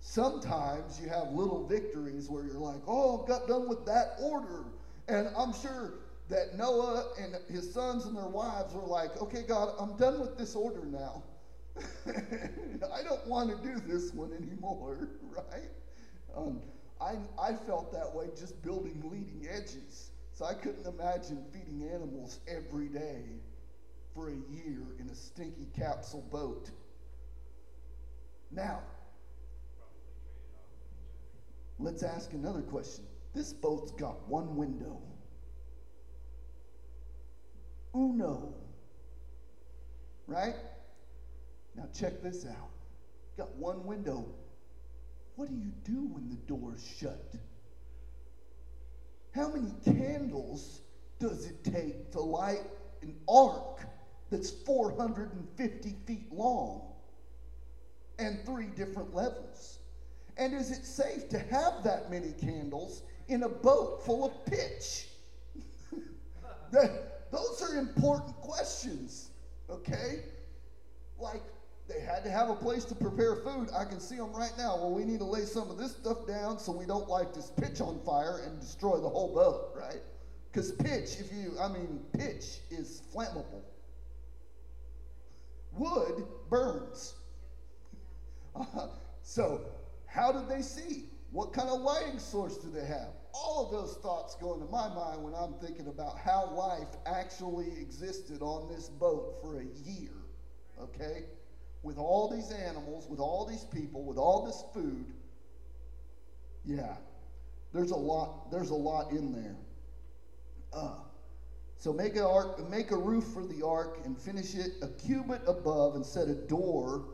sometimes you have little victories where you're like, oh, I got done with that order. And I'm sure that Noah and his sons and their wives were like, okay, God, I'm done with this order now. I don't want to do this one anymore, right? Um, I, I felt that way just building leading edges. So I couldn't imagine feeding animals every day for a year in a stinky capsule boat. Now, let's ask another question. This boat's got one window uno. Right? Now check this out. Got one window. What do you do when the door's shut? How many candles does it take to light an ark that's 450 feet long and three different levels? And is it safe to have that many candles in a boat full of pitch? Those are important questions, okay? Like, they had to have a place to prepare food. I can see them right now. Well, we need to lay some of this stuff down so we don't light this pitch on fire and destroy the whole boat, right? Because pitch, if you, I mean, pitch is flammable. Wood burns. Uh, so, how did they see? What kind of lighting source do they have? All of those thoughts go into my mind when I'm thinking about how life actually existed on this boat for a year. Okay? With all these animals, with all these people, with all this food. Yeah. There's a lot, there's a lot in there. Uh, so make an ark, make a roof for the ark and finish it a cubit above and set a door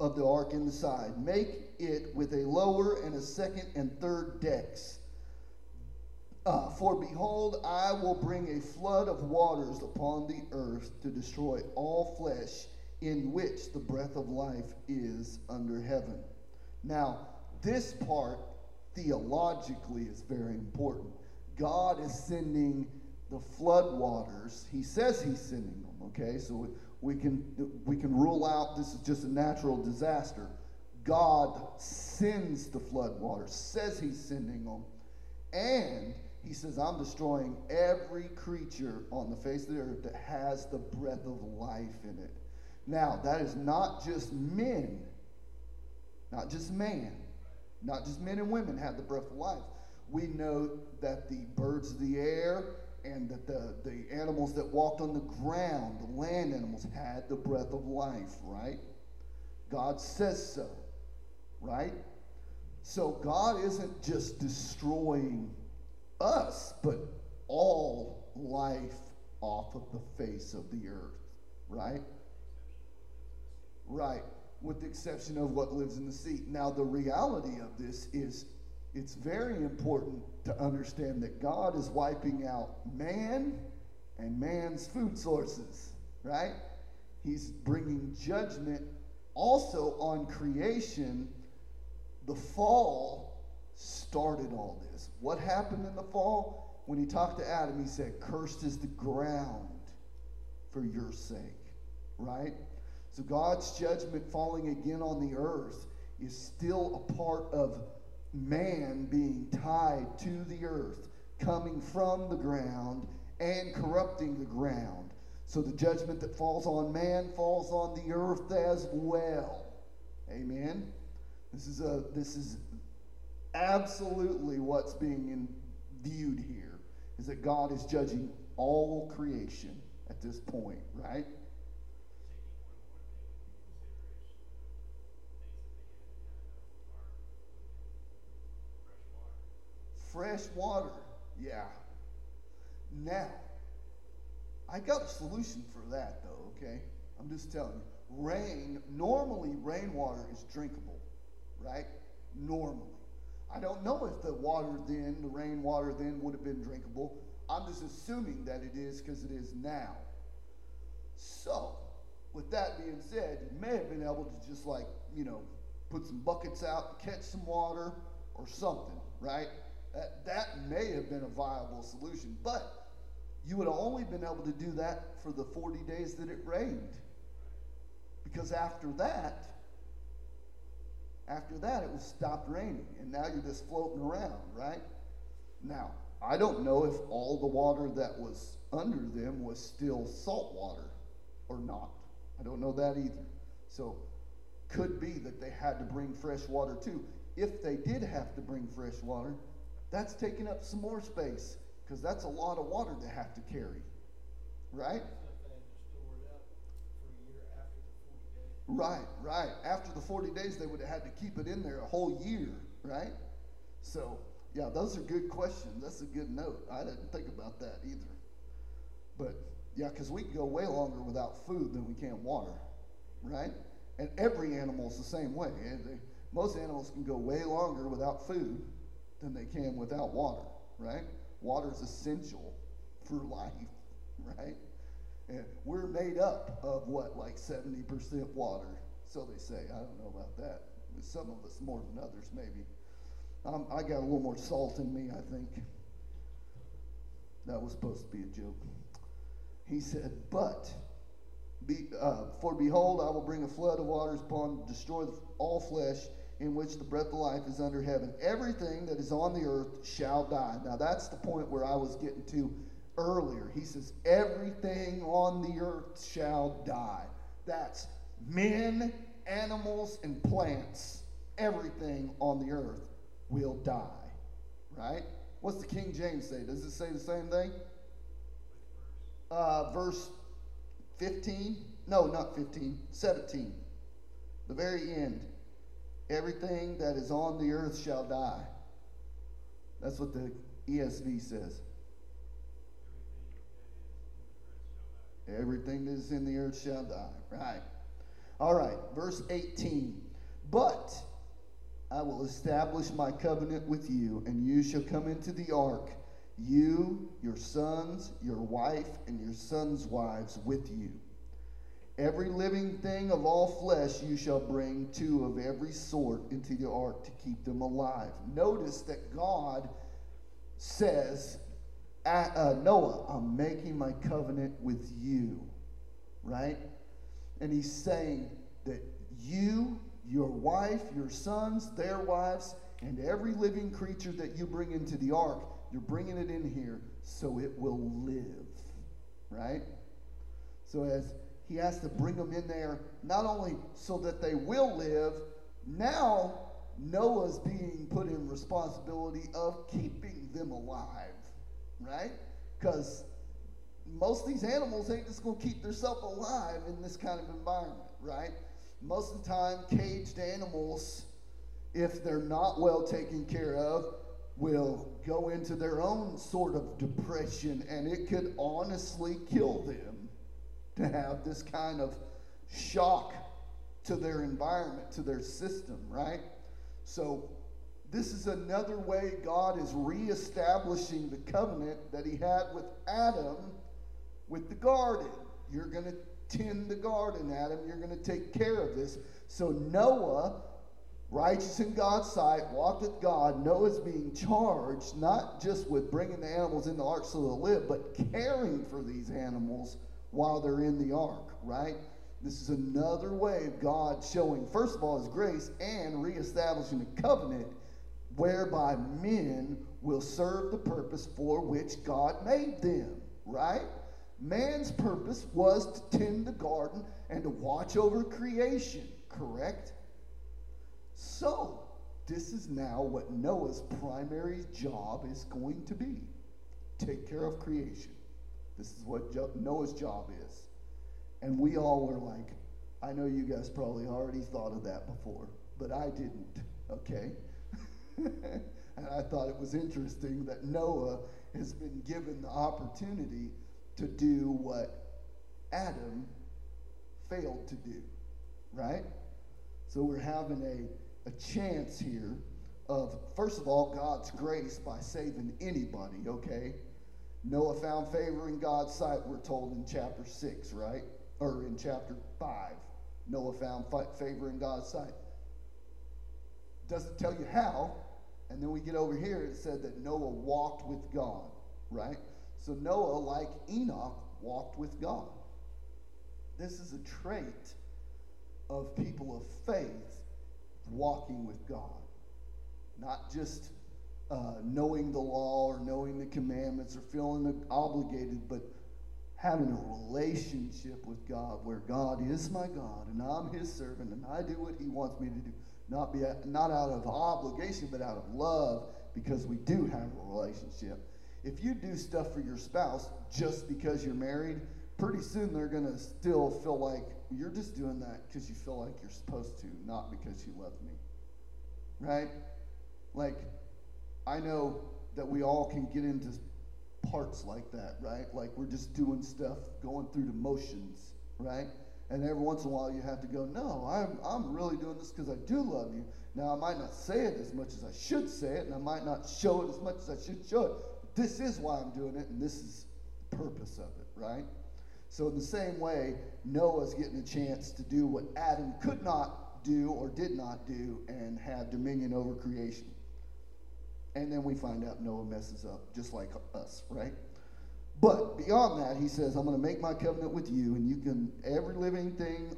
of the ark in the side. Make it with a lower and a second and third decks. Uh, for behold, I will bring a flood of waters upon the earth to destroy all flesh in which the breath of life is under heaven. Now, this part theologically is very important. God is sending the flood waters. He says he's sending them, okay? So we can we can rule out this is just a natural disaster. God sends the flood waters, says he's sending them, and he says, I'm destroying every creature on the face of the earth that has the breath of life in it. Now, that is not just men, not just man, not just men and women have the breath of life. We know that the birds of the air and that the, the animals that walked on the ground, the land animals, had the breath of life, right? God says so, right? So God isn't just destroying us, but all life off of the face of the earth, right? Right, with the exception of what lives in the sea. Now, the reality of this is it's very important to understand that God is wiping out man and man's food sources, right? He's bringing judgment also on creation. The fall started all this. What happened in the fall? When he talked to Adam, he said, Cursed is the ground for your sake, right? So God's judgment falling again on the earth is still a part of man being tied to the earth, coming from the ground and corrupting the ground. So the judgment that falls on man falls on the earth as well. Amen. This is a this is absolutely what's being in, viewed here is that God is judging all creation at this point, right? Fresh water. Yeah. Now, I got a solution for that, though, okay? I'm just telling you. Rain, normally rainwater is drinkable, right? Normally. I don't know if the water then, the rainwater then would have been drinkable. I'm just assuming that it is because it is now. So, with that being said, you may have been able to just like, you know, put some buckets out, catch some water or something, right? That, that may have been a viable solution, but you would have only been able to do that for the 40 days that it rained. Because after that, after that, it was stopped raining, and now you're just floating around, right? Now, I don't know if all the water that was under them was still salt water or not. I don't know that either. So, could be that they had to bring fresh water too. If they did have to bring fresh water, that's taking up some more space because that's a lot of water to have to carry, right? Right, right. After the 40 days, they would have had to keep it in there a whole year, right? So, yeah, those are good questions. That's a good note. I didn't think about that either. But, yeah, because we can go way longer without food than we can water, right? And every animal is the same way. Uh, most animals can go way longer without food than they can without water, right? Water is essential for life, right? And we're made up of what, like 70% water, so they say. I don't know about that. Some of us more than others, maybe. Um, I got a little more salt in me, I think. That was supposed to be a joke. He said, But, be, uh, for behold, I will bring a flood of waters upon, destroy all flesh in which the breath of life is under heaven. Everything that is on the earth shall die. Now, that's the point where I was getting to earlier. He says, Everything on the earth shall die. That's men, animals, and plants. Everything on the earth will die. Right? What's the King James say? Does it say the same thing? Uh, verse 15? No, not 15. 17. The very end. Everything that is on the earth shall die. That's what the ESV says. Everything that is in the earth shall die. Right. All right. Verse 18. But I will establish my covenant with you, and you shall come into the ark, you, your sons, your wife, and your sons' wives with you. Every living thing of all flesh you shall bring two of every sort into the ark to keep them alive. Notice that God says, uh, Noah, I'm making my covenant with you, right? And he's saying that you, your wife, your sons, their wives, and every living creature that you bring into the ark, you're bringing it in here so it will live, right? So as he has to bring them in there, not only so that they will live, now Noah's being put in responsibility of keeping them alive, right? Because most of these animals ain't just going to keep themselves alive in this kind of environment, right? Most of the time, caged animals, if they're not well taken care of, will go into their own sort of depression and it could honestly kill them to have this kind of shock to their environment, to their system, right? So, this is another way God is reestablishing the covenant that he had with Adam with the garden. You're going to tend the garden, Adam. You're going to take care of this. So, Noah, righteous in God's sight, walked with God. Noah's being charged not just with bringing the animals in the ark so they'll live, but caring for these animals while they're in the ark, right? This is another way of God showing, first of all, His grace and reestablishing a covenant whereby men will serve the purpose for which God made them, right? Man's purpose was to tend the garden and to watch over creation, correct? So, this is now what Noah's primary job is going to be take care of creation. This is what jo- Noah's job is. And we all were like, I know you guys probably already thought of that before, but I didn't, okay? and I thought it was interesting that Noah has been given the opportunity to do what Adam failed to do, right? So we're having a, a chance here of, first of all, God's grace by saving anybody, okay? Noah found favor in God's sight, we're told in chapter 6, right? Or in chapter 5. Noah found favor in God's sight. Doesn't tell you how. And then we get over here, it said that Noah walked with God, right? So Noah, like Enoch, walked with God. This is a trait of people of faith walking with God. Not just uh, knowing the law or knowing the commandments or feeling obligated, but having a relationship with God where God is my God and I'm his servant and I do what he wants me to do. Not, be, not out of obligation, but out of love because we do have a relationship. If you do stuff for your spouse just because you're married, pretty soon they're going to still feel like you're just doing that because you feel like you're supposed to, not because you love me. Right? Like, I know that we all can get into parts like that, right? Like we're just doing stuff, going through the motions, right? And every once in a while you have to go, no, I'm, I'm really doing this because I do love you. Now, I might not say it as much as I should say it, and I might not show it as much as I should show it. This is why I'm doing it, and this is the purpose of it, right? So, in the same way, Noah's getting a chance to do what Adam could not do or did not do and have dominion over creation. And then we find out Noah messes up, just like us, right? But beyond that, he says, I'm going to make my covenant with you, and you can, every living thing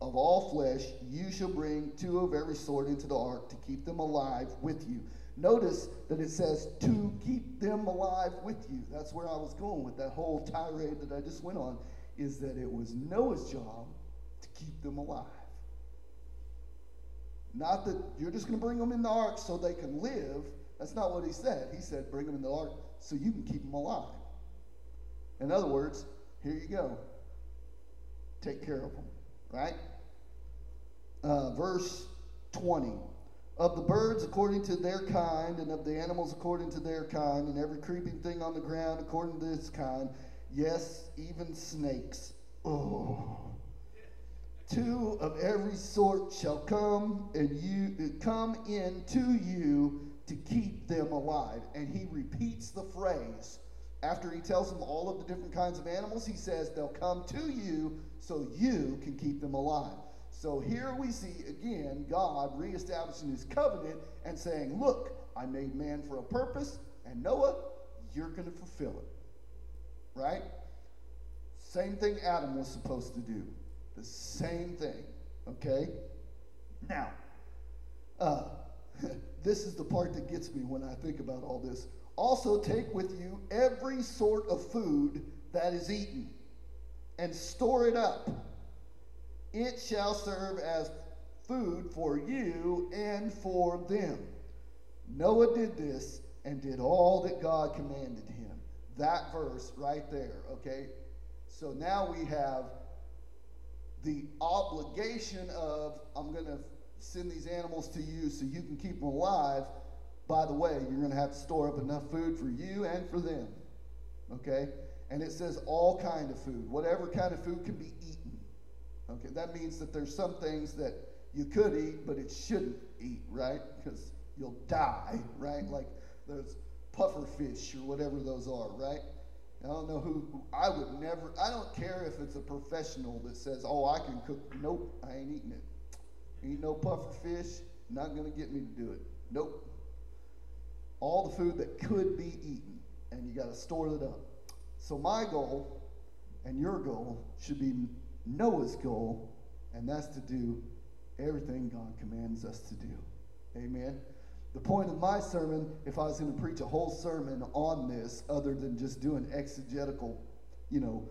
of all flesh, you shall bring two of every sort into the ark to keep them alive with you. Notice that it says to keep them alive with you. That's where I was going with that whole tirade that I just went on, is that it was Noah's job to keep them alive. Not that you're just going to bring them in the ark so they can live. That's not what he said. He said, bring them in the ark so you can keep them alive. In other words, here you go. Take care of them, right? Uh, verse 20. Of the birds according to their kind, and of the animals according to their kind, and every creeping thing on the ground according to its kind, yes, even snakes. Oh. Two of every sort shall come and you come in to you to keep them alive. And he repeats the phrase. After he tells them all of the different kinds of animals, he says they'll come to you so you can keep them alive. So here we see again God reestablishing his covenant and saying, Look, I made man for a purpose, and Noah, you're going to fulfill it. Right? Same thing Adam was supposed to do. The same thing. Okay? Now, uh, this is the part that gets me when I think about all this. Also, take with you every sort of food that is eaten and store it up. It shall serve as food for you and for them. Noah did this and did all that God commanded him. That verse right there, okay? So now we have the obligation of, I'm going to send these animals to you so you can keep them alive. By the way, you're going to have to store up enough food for you and for them. Okay? And it says all kind of food. Whatever kind of food can be eaten. Okay? That means that there's some things that you could eat, but it shouldn't eat, right? Because you'll die, right? Like those puffer fish or whatever those are, right? I don't know who, I would never, I don't care if it's a professional that says, oh, I can cook. Nope, I ain't eating it. Ain't no puffer fish, not going to get me to do it. Nope. All the food that could be eaten, and you got to store it up. So, my goal and your goal should be Noah's goal, and that's to do everything God commands us to do. Amen. The point of my sermon, if I was going to preach a whole sermon on this, other than just doing exegetical, you know,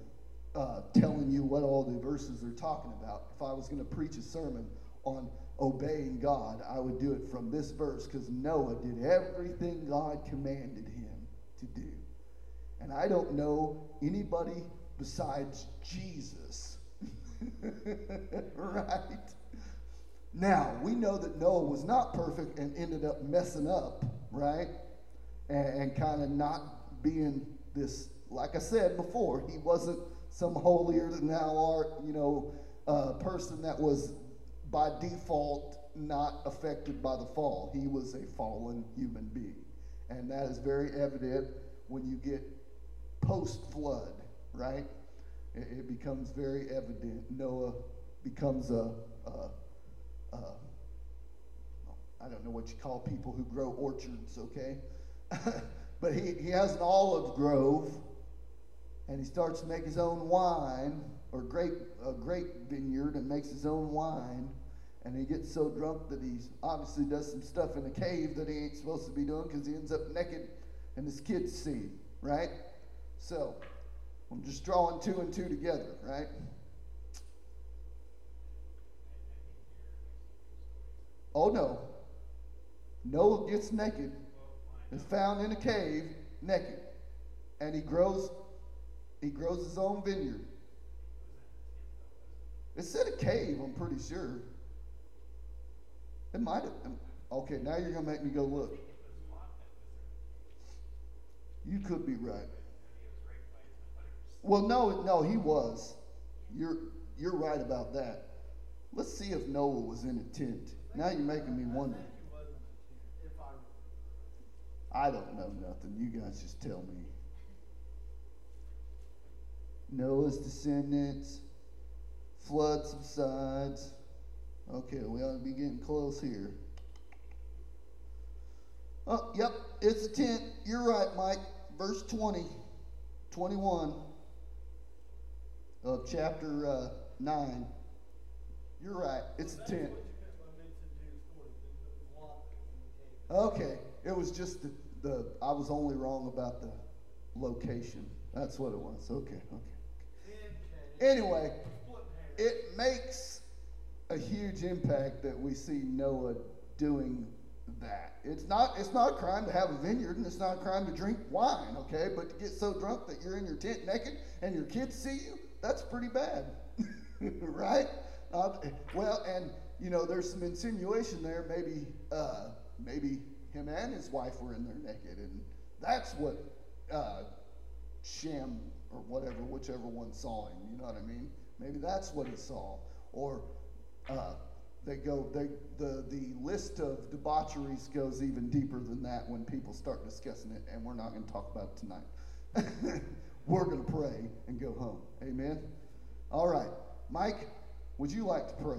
uh, telling you what all the verses are talking about, if I was going to preach a sermon on obeying God, I would do it from this verse because Noah did everything God commanded him to do. And I don't know anybody besides Jesus. right? Now, we know that Noah was not perfect and ended up messing up, right? And, and kind of not being this, like I said before, he wasn't some holier than thou art, you know, uh, person that was by default not affected by the fall. He was a fallen human being. And that is very evident when you get post flood, right? It, it, becomes very evident. Noah becomes a, a uh, I don't know what you call people who grow orchards, okay? but he, he has an olive grove and he starts to make his own wine or grape, a grape vineyard and makes his own wine. And he gets so drunk that he obviously does some stuff in a cave that he ain't supposed to be doing because he ends up naked and his kids see him, right? So I'm just drawing two and two together, right? Oh no. Noah gets naked, is found in a cave naked, and he grows he grows his own vineyard. It said a cave, I'm pretty sure. It might have. Okay, now you're gonna make me go look. You could be right. Well, no, no, he was. You're you're right about that. Let's see if Noah was in a tent. Now you're making me wonder. I don't know nothing. You guys just tell me. Noah's descendants, flood subsides. Okay, we ought to be getting close here. Oh, yep, it's a tent. You're right, Mike. Verse 20, 21 of chapter uh, 9. You're right, it's a tent. Okay, it was just the, the I was only wrong about the location. That's what it was. Okay, okay. Anyway, it makes a huge impact that we see Noah doing that. It's not it's not a crime to have a vineyard and it's not a crime to drink wine, okay? But to get so drunk that you're in your tent naked and your kids see you, that's pretty bad. right? Uh, well, and you know, there's some insinuation there. Maybe, uh, maybe him and his wife were in there naked, and that's what uh, Shem or whatever, whichever one saw him. You know what I mean? Maybe that's what he saw, or uh, they go. They the the list of debaucheries goes even deeper than that when people start discussing it, and we're not going to talk about it tonight. we're going to pray and go home. Amen. All right, Mike. Would you like to pray?